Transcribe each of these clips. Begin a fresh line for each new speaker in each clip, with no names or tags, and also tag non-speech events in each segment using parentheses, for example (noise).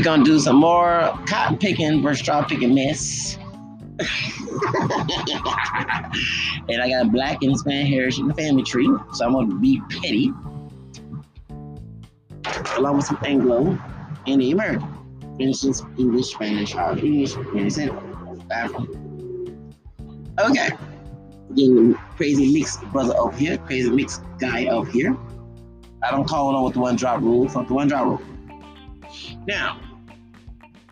We're gonna do some more cotton picking versus straw picking mess. (laughs) and I got black and Hispanic heritage in the family tree, so I'm gonna be petty, along with some Anglo and the American. For instance, English, Spanish, or English, and African. Okay, crazy mixed brother up here, crazy mixed guy up here. I don't call on with the one drop rule. Fuck the one drop rule. Now,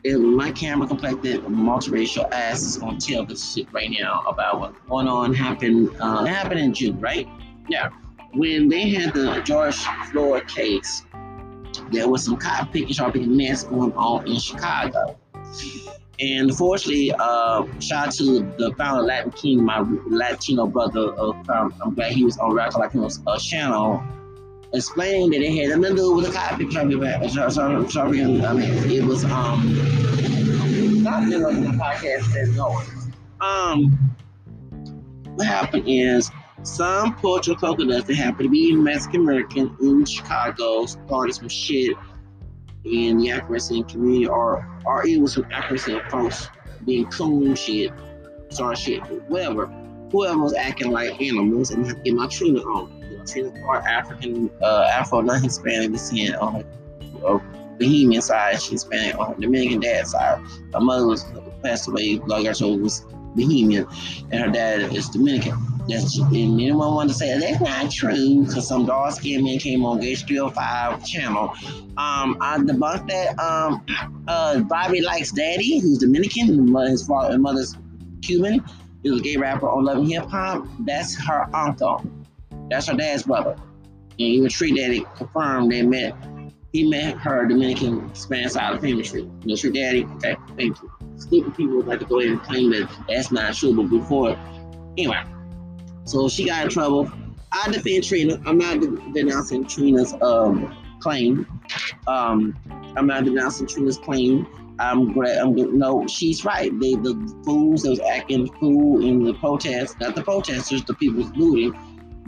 if my camera complected multiracial ass is gonna tell this shit right now about what's going on happened uh happened in June, right? Yeah. When they had the George Floyd case, there was some cotton picking, sharp mess going on in Chicago. And fortunately, uh, shout out to the founder Latin King, my Latino brother. Uh, I'm glad he was on Radical Latinos uh, channel explaining that it had nothing to do with the copy trouble. Sorry, I mean, it was um not in the podcast says no. Um, what happened is some cultural coconuts that happen to be Mexican American in Chicago started some shit in the African community, or or it was some African folks being coon shit, sorry shit, whatever. Whoever was acting like animals and get my Trina on Trina part African, uh, Afro non Hispanic descent on her Bahamian side, she's Hispanic on her Dominican dad side. Her mother was passed away, like I told, was Bahamian, and her dad is Dominican. That's, and anyone want to say that's not true because some dark skinned man came on Gage 305 channel. Um, I debunked that. Um, uh, Bobby likes Daddy, who's Dominican, his father, and mother's Cuban. He was a gay rapper on Love and Hip Hop. That's her uncle. That's her dad's brother. And even Trick Daddy confirmed they met. He met her Dominican Spanish side of family. You know, Trick Daddy, okay, thank you. Stupid people would like to go ahead and claim that that's not true, but before, anyway. So she got in trouble. I defend Trina. I'm not denouncing Trina's um, claim. Um, I'm not denouncing Trina's claim. I'm glad. I'm good. No, she's right. They the fools that was acting fool in the protest, not the protesters, the people looting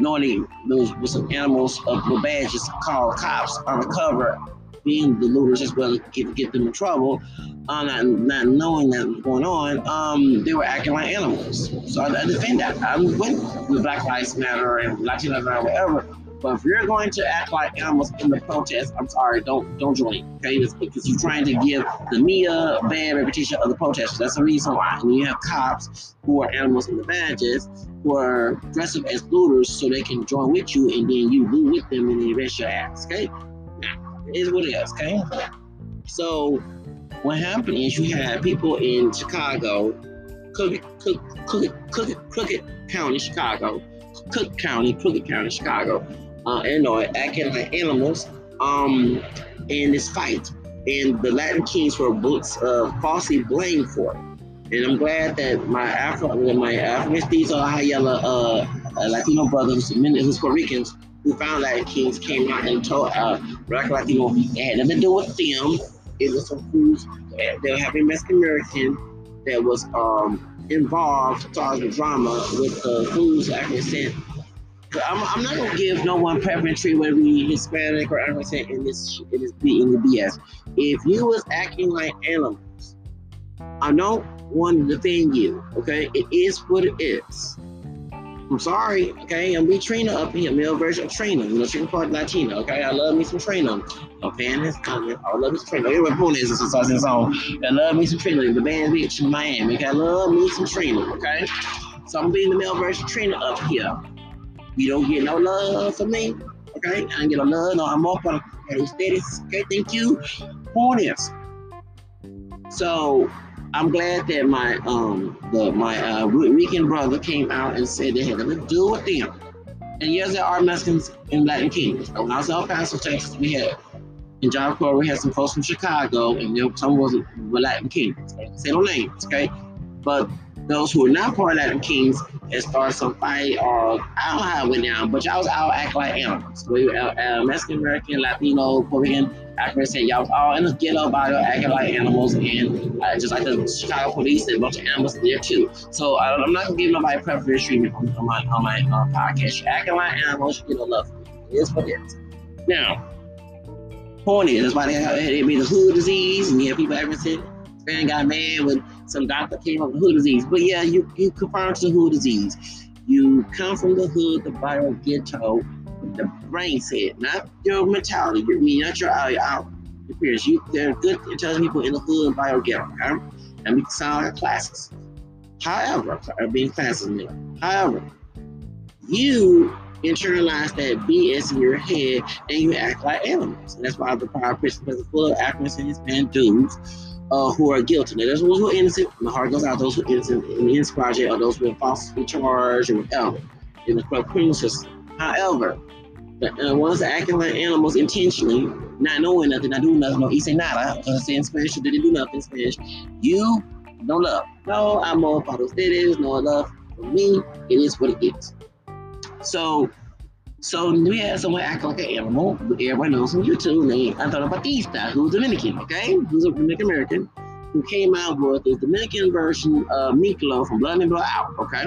knowing those with some animals of the badges called cops undercover, being the looters as well, get get them in trouble, uh, not, not knowing that was going on, um, they were acting like animals. So I, I defend that. I'm with the Black Lives Matter and Latino Matter, whatever. But if you're going to act like animals in the protest, I'm sorry, don't don't join. Okay, because you're trying to give the Mia bad reputation of the protest. That's the reason why. And you have cops who are animals in the badges who are dressed up as looters so they can join with you, and then you loot with them and then arrest your ass. Okay, now it is what it is. Okay, so what happened is you had people in Chicago, Cook, Cook, Cook, Cook, Crooked County, Chicago, Cook County, Crooked County, Chicago uh, Illinois acting like animals um, in this fight. And the Latin Kings were uh, falsely blamed for it. And I'm glad that my Afro, my African these are high uh, uh, Latino brothers, who's Puerto Ricans, who found Latin Kings came out and told uh, Black Latino it had nothing to do with them. It was some fools that were having Mexican American that was um, involved causing drama with the uh, fools African I'm, I'm not gonna give no one preference whether we Hispanic or African in this in this in the BS. If you was acting like animals, I don't want to defend you. Okay, it is what it is. I'm sorry. Okay, I'm be Trina up here, male version of Trina. You know, she can it Latina. Okay, I love me some Trina. A fan is coming. I love me some Trina. Everyone born is this is song. I love me some Trina. The band bitch in Miami. Okay, I love me some Trina. Okay, so I'm being the male version of Trina up here. You don't get no love from me. Okay? I get no love. No, I'm up on a status. Okay, thank you. For this. So I'm glad that my um the my uh Rican brother came out and said they had nothing to do with them. And yes, there are Mexicans in Latin Kings. When I was in El Paso, Texas, we had in John Crow, we had some folks from Chicago, and know, some was Latin Kings. Say no names, okay? But those who are not part of Latin Kings and start some fight or I don't know how it went down, but y'all was all act like animals. We uh, uh, Mexican American, Latino, Rican, African, y'all was all in the ghetto about acting like animals and uh, just like the Chicago police and a bunch of animals there too. So uh, I'm not gonna give nobody preferential treatment on, on, my on my uh, podcast. You're acting like animals, you get no love. It is what it is. Now, point is. That's why they, they made the hood disease, and you have people ever said, man got mad when some doctor came up with hood disease. But yeah, you, you confirm to the hood disease. You come from the hood, the bio ghetto, the brain said, not your mentality, your, not your uh, out, out appearance. You, there are good intelligent people in the hood, and bio ghetto, okay? And we sound like classes. However, being classes, however, you internalize that BS in your head and you act like animals. And that's why the power prison is full of actors and Hispanic dudes uh, who are guilty. Now, those who are innocent, my heart goes out those who are innocent in this project or those who are falsely charged or whatever in the criminal system. However, the uh, ones acting like animals intentionally, not knowing nothing, not doing nothing, no hice nada, because say in Spanish, didn't do nothing in Spanish, you no love. No I'm all amor para ustedes, no love for me. It is what it is. So, so we had someone act like an animal. Everybody knows on YouTube named Antonio Batista, who's Dominican, okay? Who's a Dominican American, who came out with the Dominican version of Miklo from Blood In Blood Out, okay?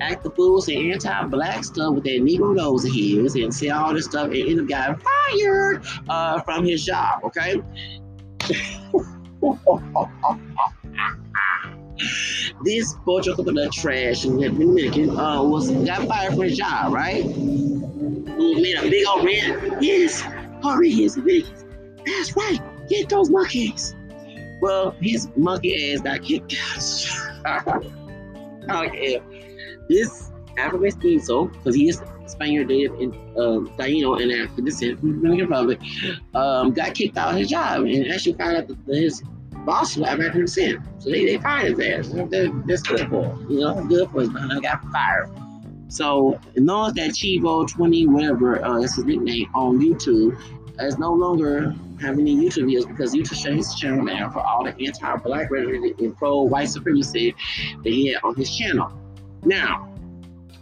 Act the fool, say anti-black stuff with that Negro nose of his, and say all this stuff, and end up got fired uh, from his job, okay? (laughs) this Bojo Coconut trash and that Dominican uh, was got fired from his job, right? Who made a big old rant. Yes, hurry his Dominicans. That's right. Get those monkeys. Well, his monkey ass got kicked out. (laughs) okay. This Afro mestizo, because he is Spaniard native in um, Taino and African descent from the Dominican Republic, um, got kicked out of his job and actually found out that his boss was African descent. So they, they fired his ass. That's good for him. You know, good for his man. I got fired. So, knows that Chivo 20, whatever uh, is his nickname on YouTube, is no longer having any YouTube videos because YouTube shut his channel down for all the anti-black rhetoric and pro-white supremacy that he had on his channel. Now,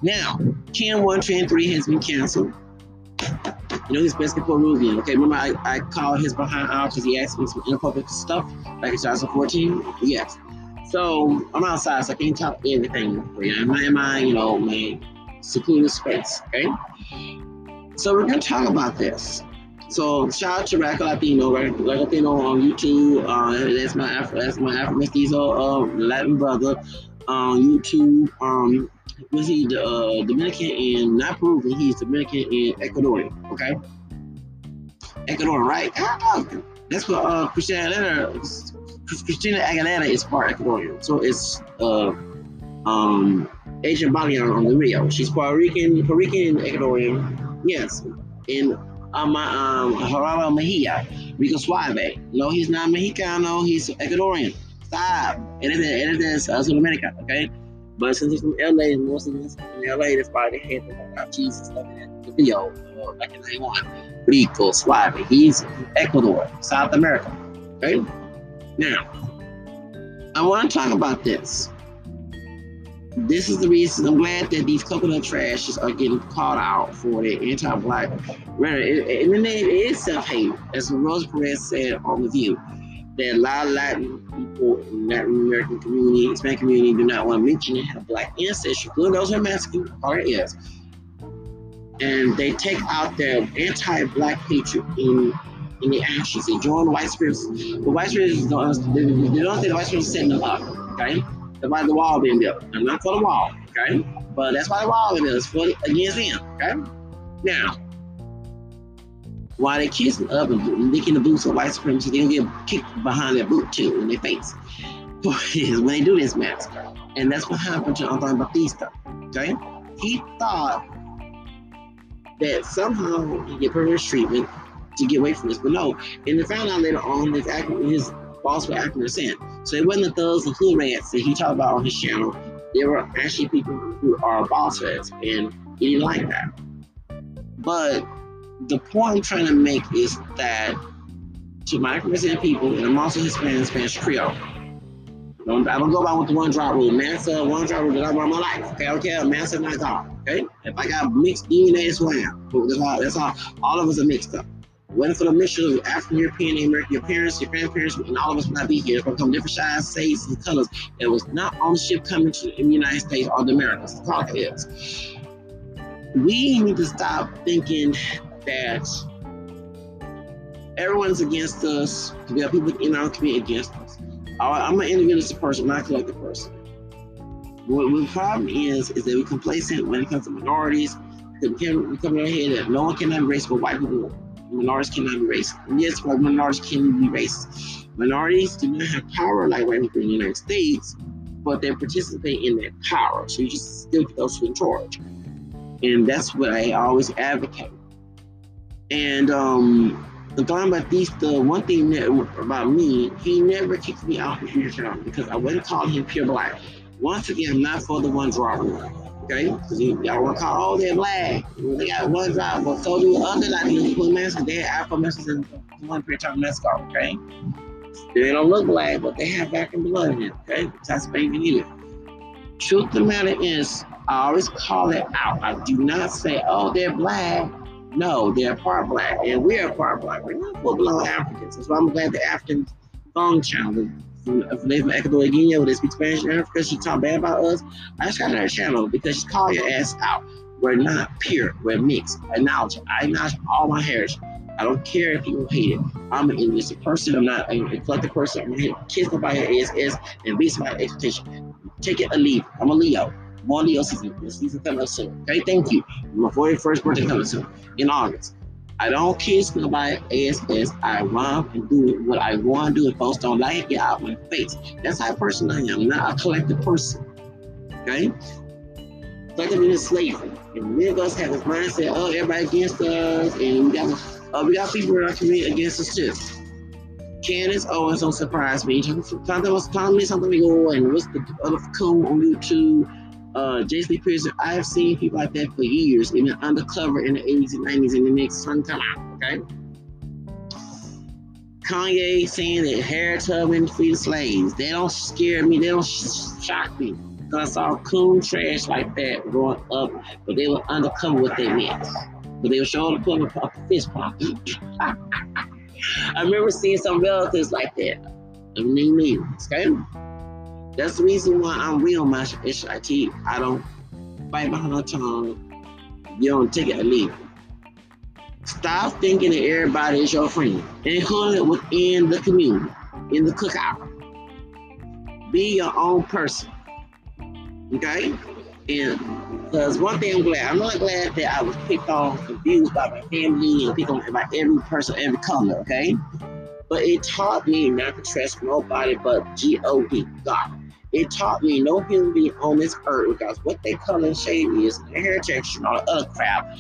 now, Ken 1, Trend 3 has been canceled. You know, he's basically Peruvian. Okay, remember I, I called his behind out because he asked me some inappropriate stuff back in 2014? Yes. So I'm outside, so I can't talk anything you. I'm in my, you know, my secluded space. Okay. So we're gonna talk about this. So shout out to Rack Latino, Rack Latino on YouTube. Uh, that's my Afro, that's my Afro mestizo uh, Latin brother on YouTube. Um, was he the uh, Dominican and not Peruvian? He's Dominican and Ecuadorian. Okay, Ecuadorian, right? That's what uh, Christina Aguilera. Christina Aguilera is part Ecuadorian, so it's uh, um, Asian Balian on the Rio. She's Puerto Rican, Puerto Rican, Ecuadorian. Yes, and um, um, Gerardo Mejia, Rico Suave. No, he's not Mexicano. He's Ecuadorian. Stop. It is, it is uh, Sudamerica, okay? But since he's from LA, most of us in LA, that's why they had to about Jesus stuff in the video uh, back in 91. Rico Suave. He's Ecuador, South America. Okay? Now, I want to talk about this. This is the reason I'm glad that these coconut trashes are getting called out for their anti-black rhetoric. And the name is self-hate, as Rosie Perez said on the View that a lot of Latin people in Latin American community, Hispanic community, do not want to mention it have black ancestry. Good, those are Mexican, part is. And they take out their anti-black hatred in in the actions. They join the white spirits. The white spirits don't they, they don't think the white spirits setting them up. Okay, that's why the wall being built. I'm not for the wall. Okay, but that's why the wall. It's for against them. Okay, now while they're kissing up and licking the boots of white supremacy, they'll get kicked behind their boot too in their face. (laughs) when they do this mess. And that's what happened to Antonio Batista. Okay? He thought that somehow he get privileged treatment to get away from this, but no. And they found out later on his his boss was acting sin. So it wasn't the thugs and hood rats that he talked about on his channel. There were actually people who are boss and he didn't like that. But the point I'm trying to make is that to my represent people, and I'm also Hispanic, Spanish Creole. Don't, I don't go by with the one drop rule. Mansa, one drop rule that I run my life. Okay, okay, Mansa, not God. Okay, if I got mixed DNA, it's who I am. That's all. That's all. All of us are mixed up. When for the mixture of African European, American, your parents, your grandparents, and all of us would not be here. It's going to come different shades, shades, and colors. It was not on the ship coming to the United States or the Americas. That's all it is. We need to stop thinking that Everyone's against us. We have people in our community against us. I'm an individual person, not a collective person. What, the problem is, is that we're complacent when it comes to minorities. We come in our head that no one can be racist, but white people, minorities cannot be racist. Yes, white minorities can be racist. Minorities do not have power like white people in the United States, but they participate in that power. So you just still get those in charge. And that's what I always advocate. And um, the Don Batista, one thing that, about me, he never kicked me out of Future Channel because I wouldn't call him pure black. Once again, I'm not for the one driver. Okay? Because y'all want to call all that black. They got one driver, but so do other Latinos put masks. They have Afro masks and one picture on mask okay? They don't look black, but they have African blood in it, okay? That's baby needed. Truth of the matter is, I always call it out. I do not say, oh, they're black. No, they're part black, and we're part black. We're not full blown Africans. That's why I'm glad the African Song Channel from, from Ecuador Guinea, they speak Spanish in Africa, she talk bad about us. I just got her channel because she called your ass out. We're not pure, we're mixed. Acknowledge I acknowledge all my heritage. I don't care if people hate it. I'm an English person. I'm not a collective person. I'm here to kiss nobody ass and be my expectation. Take it or leave. I'm a Leo. Up soon. Okay, thank you. My 41st birthday coming soon in August. I don't kiss nobody ass as I want and do what I want to do. If folks don't like it, out my face. That's how person I am, not a collective person. Okay? Collective is slavery. And us have this mindset, oh, everybody against us, and we got uh, we got people in our community against us too. Candace always don't surprise me. Something was telling me something we go and what's the other cool on YouTube uh, Jason Pearson, I have seen people like that for years, even undercover in the 80s and 90s, and it makes sun come out, okay? Kanye saying that Harriet Tubman the slaves. They don't scare me, they don't shock me. Because I saw coon trash like that growing up, but they were undercover with their mess. But they were showing the put a fist pump. (laughs) I remember seeing some relatives like that. And they knew, okay? That's the reason why I'm real, my shit. I don't behind my tongue. You don't take it or leave. Stop thinking that everybody is your friend. Include it within the community, in the cookout. Be your own person. Okay? And because one thing I'm glad, I'm not glad that I was picked on, abused by my family and picked on by every person, every color, okay? But it taught me not to trust nobody but G-O-D, God. It taught me no human being on this earth, regardless what they color and shade is, hair texture, and all the other crap,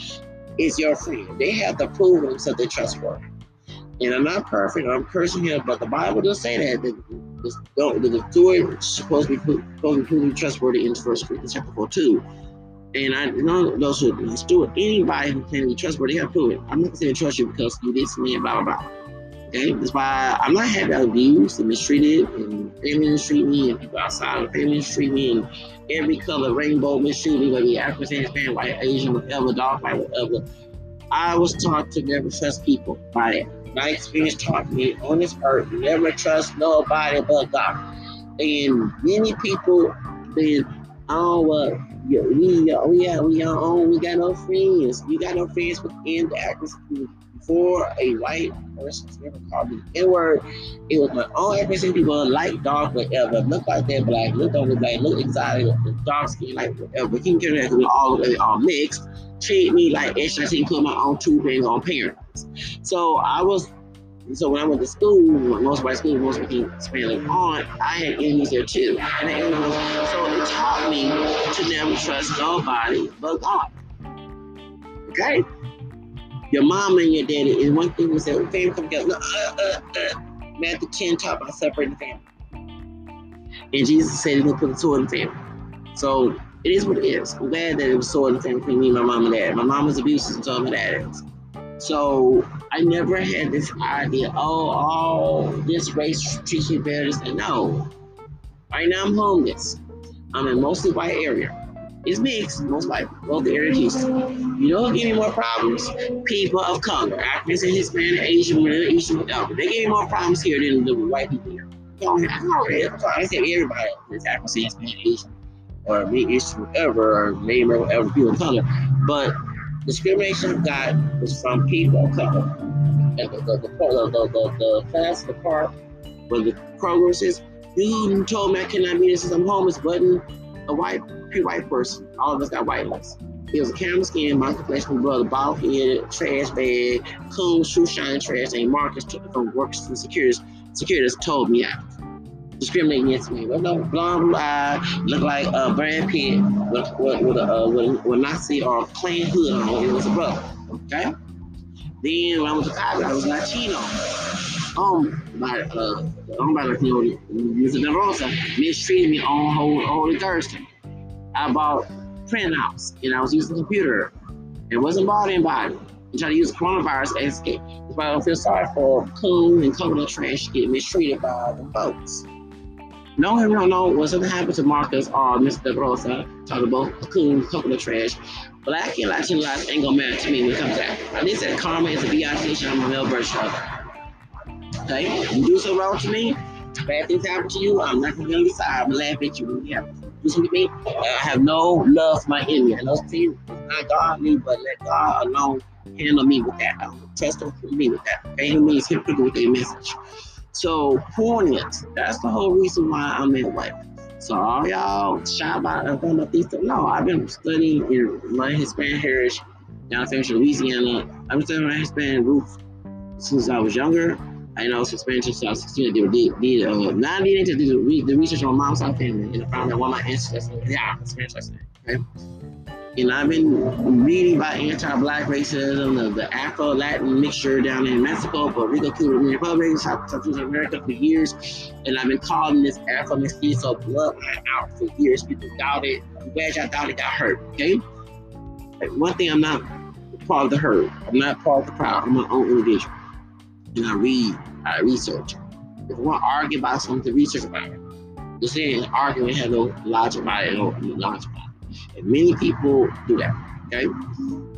is your friend. They have to prove themselves they're trustworthy. And I'm not perfect, I'm cursing here, but the Bible does say that the, the, the, is supposed to be supposed to be proven trustworthy in First Corinthians chapter 4 2. And I know those who steward anybody who can be trustworthy, have to it. I'm not saying trust you because you did something, blah, blah, blah. Okay, that's why I'm not happy I was abused and mistreated, and family mistreat me, and people outside of the family mistreat me, and every color rainbow mistreat me, whether you're African, Hispanic, white, Asian, whatever, white, whatever. I was taught to never trust people. My my experience taught me on this earth, never trust nobody but God. And many people been, oh, yeah, we, we, yeah, we our own, we got no friends. We got no friends within the African community for a white person ever call me N word, it was my own ethnicity people, like dark, whatever, look like they're black, look on the black, look exotic, dark skin, like whatever. King Kennedy we all the way all mixed, treat me like extra put my own two things on parents. So I was so when I went to school, most white school, most became Spanish on, I had enemies there too. And the enemies, so it taught me to never trust nobody but God. Okay? Your mom and your daddy is one thing we say, family come together. No, uh, uh, uh. Matthew 10 talk about separating the family. And Jesus said he would put a sword in the family. So it is what it is. I'm glad that it was sword in the family between me and my mom and dad. My mom was abusive, and so my dad is. So I never had this idea, oh, oh, this race treats you better. No. Right now I'm homeless. I'm in mostly white area. It's mixed, most likely. Both Houston. You know who give me more problems? People of color. Africans and Hispanic, Asian, whatever, Asian, whatever. They give me more problems here than the white people here. So, I say everybody is African, Hispanic, Asian, or me, Asian, whatever, or name or whatever, people of color. But discrimination I've got was from people of color. at the the the the, the, the, the park where the Kroger says, you told me I cannot be this I'm homeless, button a white pre-white person. All of us got white lips. He was a camera skin, Michael Fleshman brother, bald headed, trash bag, cool shoe shine trash, and Marcus from works from securities. Securities told me out. Discriminating against me. But no, blonde, blue eye, look like uh, Brad Pitt with, with, with, a, uh, with, with Nazi or a clan hood on. It was a brother. Okay? Then when I was a college, I was Latino. Um, by uh, owned by Latino, Mr. De Rosa mistreated me on Holy, Holy Thursday. I bought printouts and I was using the computer. It wasn't bought anybody. I'm trying to use coronavirus as escape. That's why I don't feel sorry for coon and coconut trash getting mistreated by the folks. No, we don't know what something happened to Marcus or Mr. De Rosa, talking about coon, coconut trash. Black and Latino lives ain't gonna matter to me when it comes to that. I did say karma is a VIT, I'm a birth Okay? You do something wrong to me, bad things happen to you, I'm not gonna be side. I'm gonna laugh at you when you happen. You see me? I have no love for my enemy. I know people not godly, but let God alone handle me with that. Um, trust me with that. Okay? He means with their message. So poignant. That's the whole reason why I'm that way. So all y'all shy about uh, going up No, I've been studying in my Hispanic heritage down in Louisiana. I've been studying my Hispanic roots since I was younger. I know Spanish since I was 16. I did, did uh, needing to do the, the research on my mom's side family, and I found out one of my ancestors, yeah, accent. Okay. And I've been reading about anti-black racism, the, the Afro-Latin mixture down in Mexico, Puerto Rico, Cuba, Republic, South, South America for years. And I've been calling this Afro-Mestizo bloodline out for years. People doubt it. I'm glad y'all it got hurt, okay? One thing I'm not part of the herd. I'm not part of the crowd. I'm my own individual and I read, I research. If I want to argue about something, research about it. The saying arguing has no logic about it, no logic about it. And many people do that. Okay?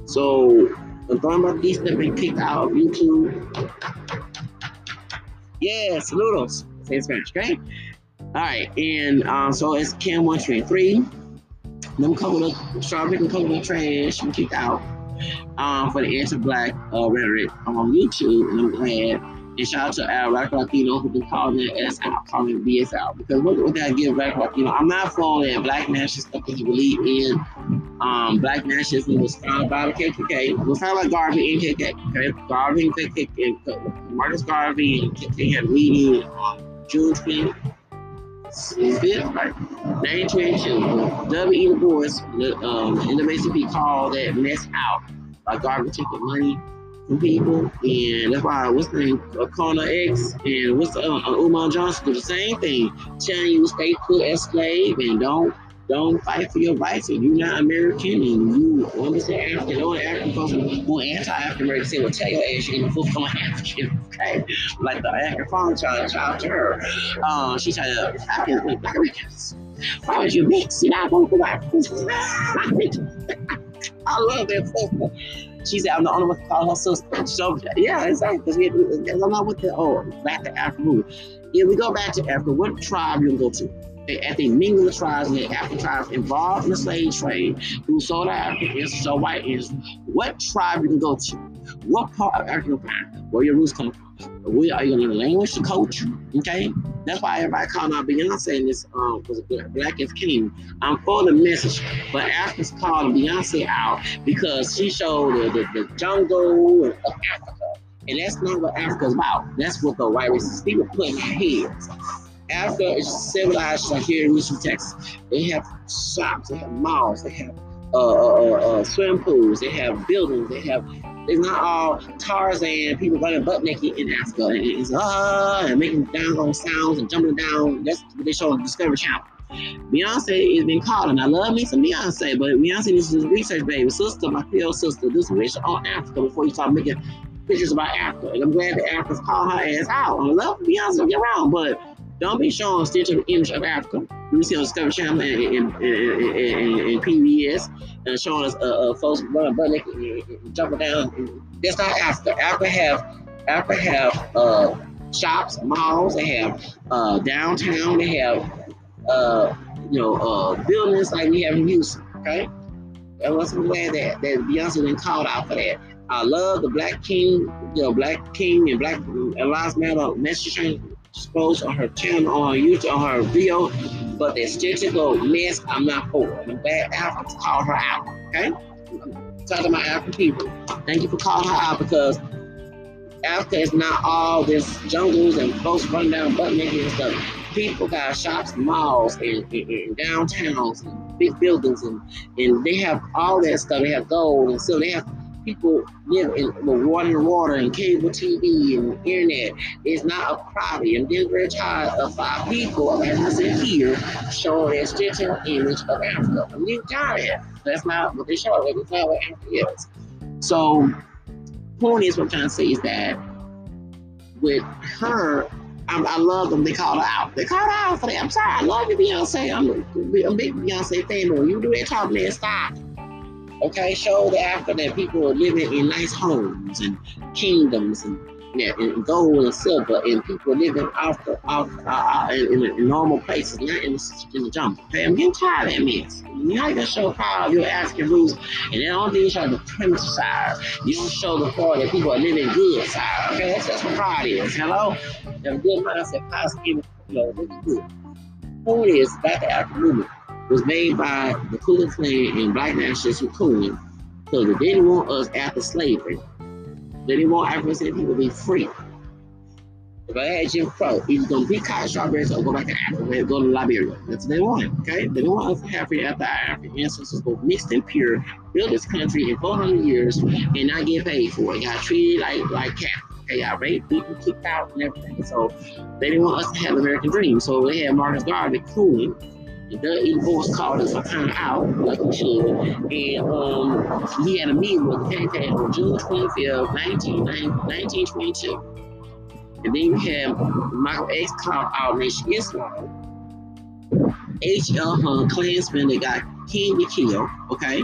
So I'm talking about these that been kicked out of YouTube. Yeah, saludos. Say Spanish, okay? Alright, and um, so it's Cam 123. Them couple of strawberry and couple of trash been kicked out um, for the anti-black uh, rhetoric on YouTube, and I'm glad. And shout out to Al Black Latino who been calling us out, calling BS out. Because what would that give Black Latino? I'm not that black nationalism because you believe in um, black nationalism was founded by the KKK. It was founded by Garvey and KKK. Okay? Garvey and KKK, Marcus Garvey and KKK had meeting on June 20th. Fifth, right? 1922. W.E. Du Bois, um, NAACP called that mess out by Garvey taking money from people, and that's why what's the name, Connor X and what's the, uh, Umar Johnson do the same thing, telling you stay put as slave and don't don't fight for your rights. If you're not American and you understand African, or African folks who anti-African American say, well, tell your ass you're full from African, okay? Like the African farm child, child to her. Uh, she said, African, black Americans, why would you mix? You're not going to Africans. (laughs) I love that sister. She said, I'm the only one to call her sister. So, yeah, exactly. Because I'm not with the, oh, back to Africa. If we go back to Africa, what tribe you going to go to? At the mingle tribes and the African tribes involved in the slave trade who sold Africans, so white is what tribe you can go to, what part of Africa where your roots come from. We are you gonna language, the culture, okay? That's why everybody calling out Beyonce in this um was Black is King. I'm for the message, but Africa's calling Beyonce out because she showed the, the, the jungle of Africa. And that's not what Africa's about. That's what the white racists people put heads. Africa is civilized like here in Houston, Texas. They have shops, they have malls, they have uh, uh, uh, uh swim pools, they have buildings, they have. It's not all Tarzan people running butt naked in Africa. Ah uh, and making down sounds and jumping down. That's what they show on Discovery Channel. Beyonce has been calling. I love me some Beyonce, but Beyonce needs to research, baby. Sister, my Creole sister, do some research on Africa before you start making pictures about Africa. And I'm glad that Africa's called her ass out. I love Beyonce, don't get wrong, but don't be showing stereotypical image of Africa. We see on Discovery Channel and, and, and, and PBS and showing us uh, uh, folks running butt naked and jumping down. That's not Africa. Africa have Africa have uh, shops, malls. They have uh, downtown. They have uh, you know uh, buildings like we have in Houston. Okay, and I'm glad that that Beyonce been called out for that. I love the Black King, you know, Black King and Black and Lives Matter message exposed on her channel, uh, on her YouTube, on her video, but that statistical mess, I'm not for. I'm glad Africans called her out. Okay, talking about African people. Thank you for calling her out because Africa is not all this jungles and folks running down butt naked and stuff. People got shops, malls, and, and, and downtowns, and big buildings, and, and they have all that stuff. They have gold and so they have people live in with water and water and cable TV and internet. It's not a property. I'm getting very tired of five people, as I said here, showing a digital image of Africa. I'm getting tired it. That's not what they show. That's not what Africa is. So point is, what I'm trying to say is that with her, I, I love them. They called her out. They called her out for that. I'm sorry. I love you, Beyonce. I'm a, a big Beyonce fan. When you do that talking, man, stop. Okay, show the Africa that people are living in nice homes and kingdoms and yeah, and gold and silver, and people living off the off uh, uh in, in, normal places, not in the, in the jungle. Okay, I'm getting tired of that mess. You have to show proud of your African roots, and then all these show the primitive side. You don't show the part that people are living good side. Okay, that's, that's what pride is. Hello, have a good mindset, positive, you know, good. Who is back to African movement was made by the Ku Klux Klan and black nationalists who Coon because they didn't want us after slavery. They didn't want African people to be free. If I had Jim Crow, he was going to be cotton strawberries or go back to Africa, go to Liberia. That's what they wanted, okay? They didn't want us to have free after our African ancestors go mixed and pure, build this country in 400 years and not get paid for it. Got treated like like cattle. Okay, got raped, beaten, kicked out, and everything. So they didn't want us to have American dream. So they had Marcus Garvey cooling the E called us kind of out like we should. And um, he had a meeting with Kennedy on June 25th, 1922. And then you have Michael X called out Nation Islam. H.L. Hunt, Klansman that got To kill, okay?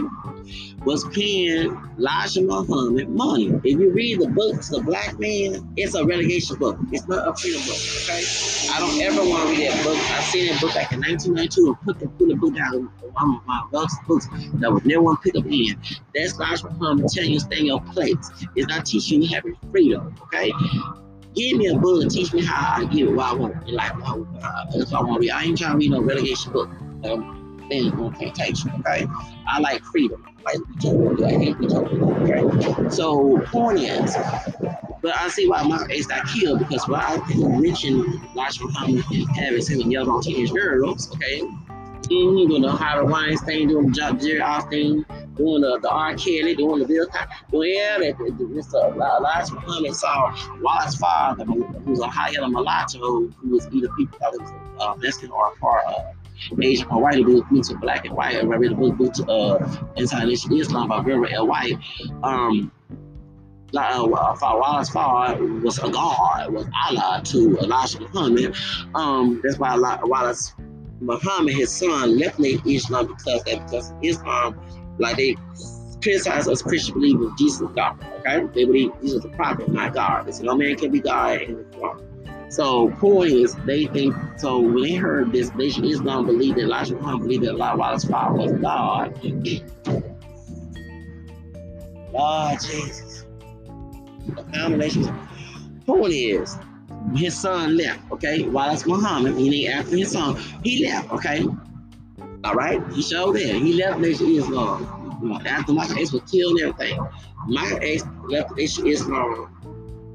was paying Elijah Muhammad money. If you read the books, The Black Man, it's a relegation book. It's not a freedom book, okay? I don't ever want to read that book. I seen that book back in 1992 and put the, put the book down on my books, books that was never one pick up in. That's Elijah Muhammad telling you to stay in your place. It's not teaching you having freedom, okay? Give me a book and teach me how I get what I want in life. What I want to read. I ain't trying to read no relegation book. Um, then on plantation, okay? I like freedom. I like. I hate utopia, okay? So, point is, but I see why my X got killed because why people mentioned Elijah Muhammad and having seven young teenage girls, okay? Mm-hmm, doing the Harvey Weinstein, doing the Jerry Austin, doing the, the R. Kelly, doing the Bill Cosby. Well, yeah, that, that, Mr. Elijah Muhammad saw Wallace's father, who was a high-end mulatto, who was either people it was uh, Mexican or a part of Asian or white, it was to black and white. I read the book, book uh, Inside Nation Islam by Vibert L. White. Um, uh, Wallace Fard was a god, was Allah to Elijah Muhammad. Um, that's why Wallace Muhammad, his son, left Islam because that because Islam, like they criticize us Christians believe in Jesus God. Okay, they believe Jesus is a prophet, not God. Say no man can be God in the form. So point is, they think so when they heard this, they Nation Islam believe that Elijah Muhammad believed that Wallace's father was God. Lord Jesus. The combination. Point is, his son left, okay? Wallace Muhammad, meaning after his son, he left, okay? All right, he showed that. He left Nation Islam. After my X was killed and everything, My X left Nation Islam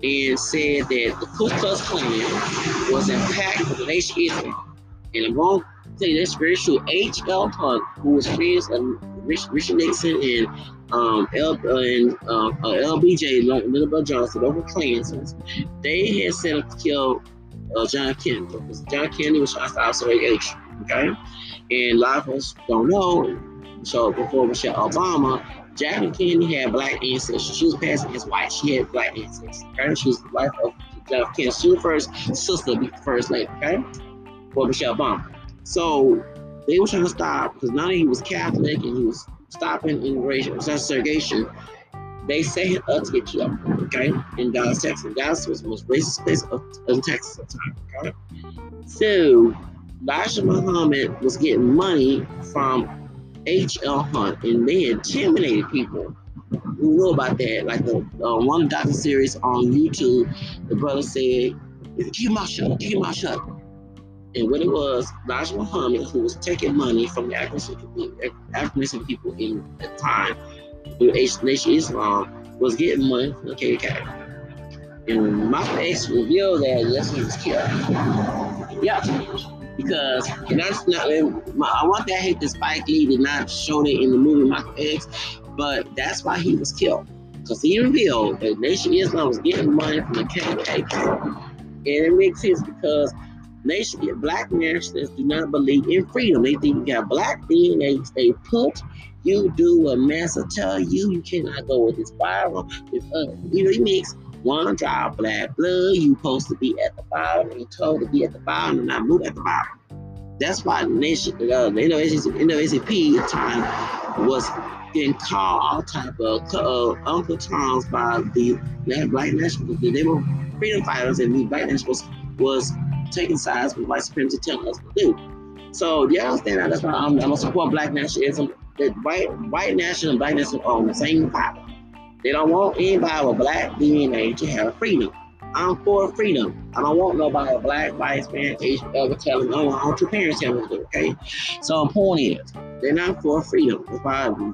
and said that the Ku Klux Klan was in pact with the Nation Islam. And I'm going to say that's very true. H.L. Hunt, who was friends of Rich, Richard Nixon and um, L, uh, and uh, uh, LBJ, Little Bill Johnson, over Klansmen, they had set up to kill uh, John Kennedy. Because John Kennedy was trying to isolate H. Okay? And a lot of us don't know. So before Michelle Obama, Jacqueline Kennedy had black ancestors. She was passing as white. She had black ancestors. Okay? She was the wife of John Kennedy. She was first sister first lady, okay? For Michelle Obama. So they were trying to stop because not only he was Catholic and he was stopping immigration, segregation. They set up to get killed, okay? In Dallas, Texas. Dallas was the most racist place of, in Texas at the time, okay? So Elijah Muhammad was getting money from H.L. Hunt, and they intimidated people who know about that. Like the uh, one doctor series on YouTube, the brother said, "Keep mouth shut. Keep mouth shut." And what it was, Elijah Muhammad, who was taking money from the African people, in the time, the Nation Islam, was getting money from the KKK. And my face revealed that he was killed. Yeah, because that's not. I want that hate that Spike Lee did not show it in the movie Malcolm X, but that's why he was killed. Because he revealed that Nation Islam was getting money from the KKK. And it makes sense because nation black nationalists do not believe in freedom. They think you got black DNA. They put you do a master tell you you cannot go with this Bible. Uh, you know, he makes one drop black blood. You supposed to be at the bottom. You told to be at the bottom and not move at the bottom. That's why the nation, uh, know, NAACP the time was getting called all type of uh, Uncle Toms by the black nationalists. They were freedom fighters, and the black nationalists was taking sides with white supremacy telling us to do. So you understand that? That's why I'm, I'm gonna support black nationalism. That white white nationalism and black nationalism are on the same power. They don't want anybody with black DNA to have freedom. I'm for freedom. I don't want nobody black, white, Spanish, Asian, ever telling oh, I want your parents tell me okay? So the point is, they're not for freedom. That's why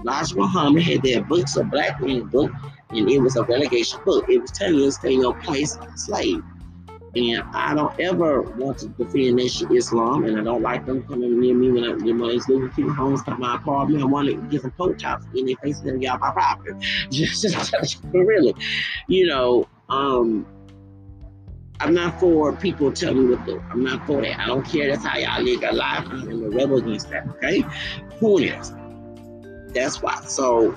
Elijah Muhammad had their books, a black man book, and it was a relegation book. It was telling you to stay in your place slave. And I don't ever want to defend Nation Islam, and I don't like them coming near me when I when these little people homes my apartment. I want to get some poke chops in their faces and get out my property. (laughs) Just, just really, you know, um, I'm not for people telling me what to do. I'm not for that. I don't care. That's how y'all live your life. I'm a rebel against that. Okay, point is, that's why. So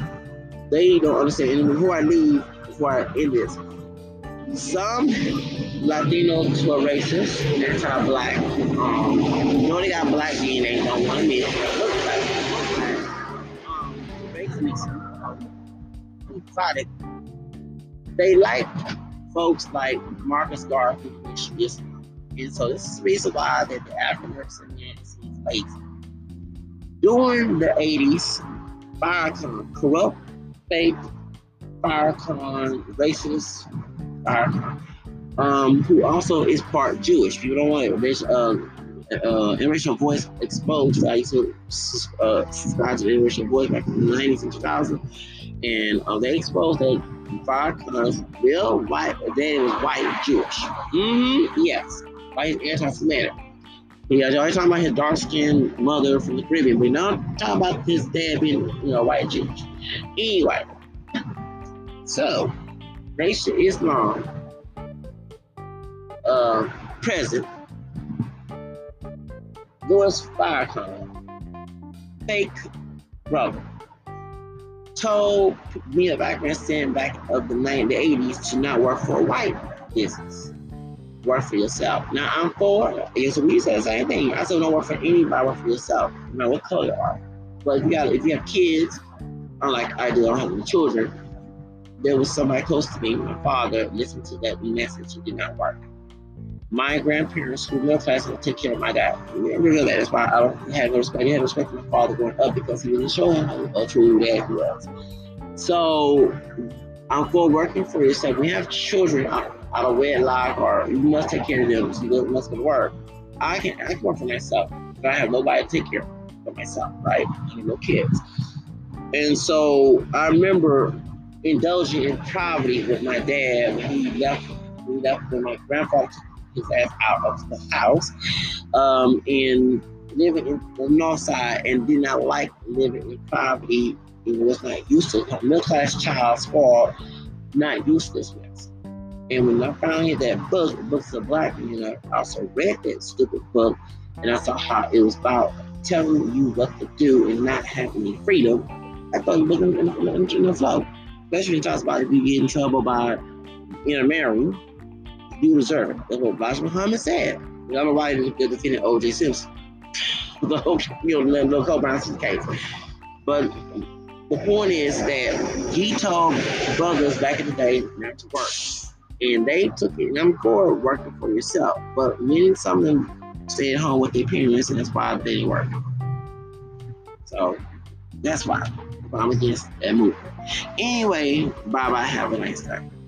they don't understand. And before I leave, before I end this, some Latinos were racist, and anti-black. Um, you know they got black DNA, don't want to admit um, They like folks like Marcus Garvey, which is, and so this is the reason why that the African American is slaves. During the 80s, Farrakhan, corrupt, fake, Farrakhan, racist, Farrakhan, um, who also is part Jewish. People don't want it. Uh, uh, Interracial Voice exposed. I used to uh, subscribe to the Interracial Voice back in the 90s and 2000, and uh, they exposed that Farrakhan's real white, then it was white Jewish. Mm-hmm. Yes, white anti-Semitic. Yeah, always talking about his dark-skinned mother from the Caribbean, but not talking about his dad being, you know, white Jewish. Anyway, so Nation Islam uh, president, Louis Farrakhan, fake brother, told me a black man saying back of the 80s to not work for a white business. Work for yourself. Now I'm for. So we said the same thing. I said don't work for anybody, work for yourself. No matter what color you are. But if you got if you have kids, unlike I do, I don't have any children. There was somebody close to me, my father, listened to that message. It did not work my grandparents who middle class will take care of my dad. Remember that. That's why I don't have no respect. I had respect for my father growing up because he was showing how a true dad he was. So I'm for working for yourself. We have children out, out of wedlock or you must take care of them. So you must go to work. I can I can work for myself. But I have nobody to take care of myself, right? I have no kids. And so I remember indulging in poverty with my dad when he left he left when my grandfather took his ass out of the house um, and living in the north side and did not like living in poverty. He was not used to middle class child spoiled, not used to this. And when I found that book, Books of Black Men, I also read that stupid book and I saw how it was about telling you what to do and not having any freedom. I thought it was in, in, in, in the flow. Especially talks about if you get in trouble by intermarrying you deserve it. That's what Elijah Muhammad said. I'm gonna write the O.J. Simpson. the whole, you know, (laughs) the Cole Brownson's case. But the point is that he told brothers back in the day not to work. And they took it. And I'm for working for yourself. But many some of them stay at home with their parents, and that's why they didn't work. So that's why. But I'm against that move. Anyway, bye bye. Have a nice time.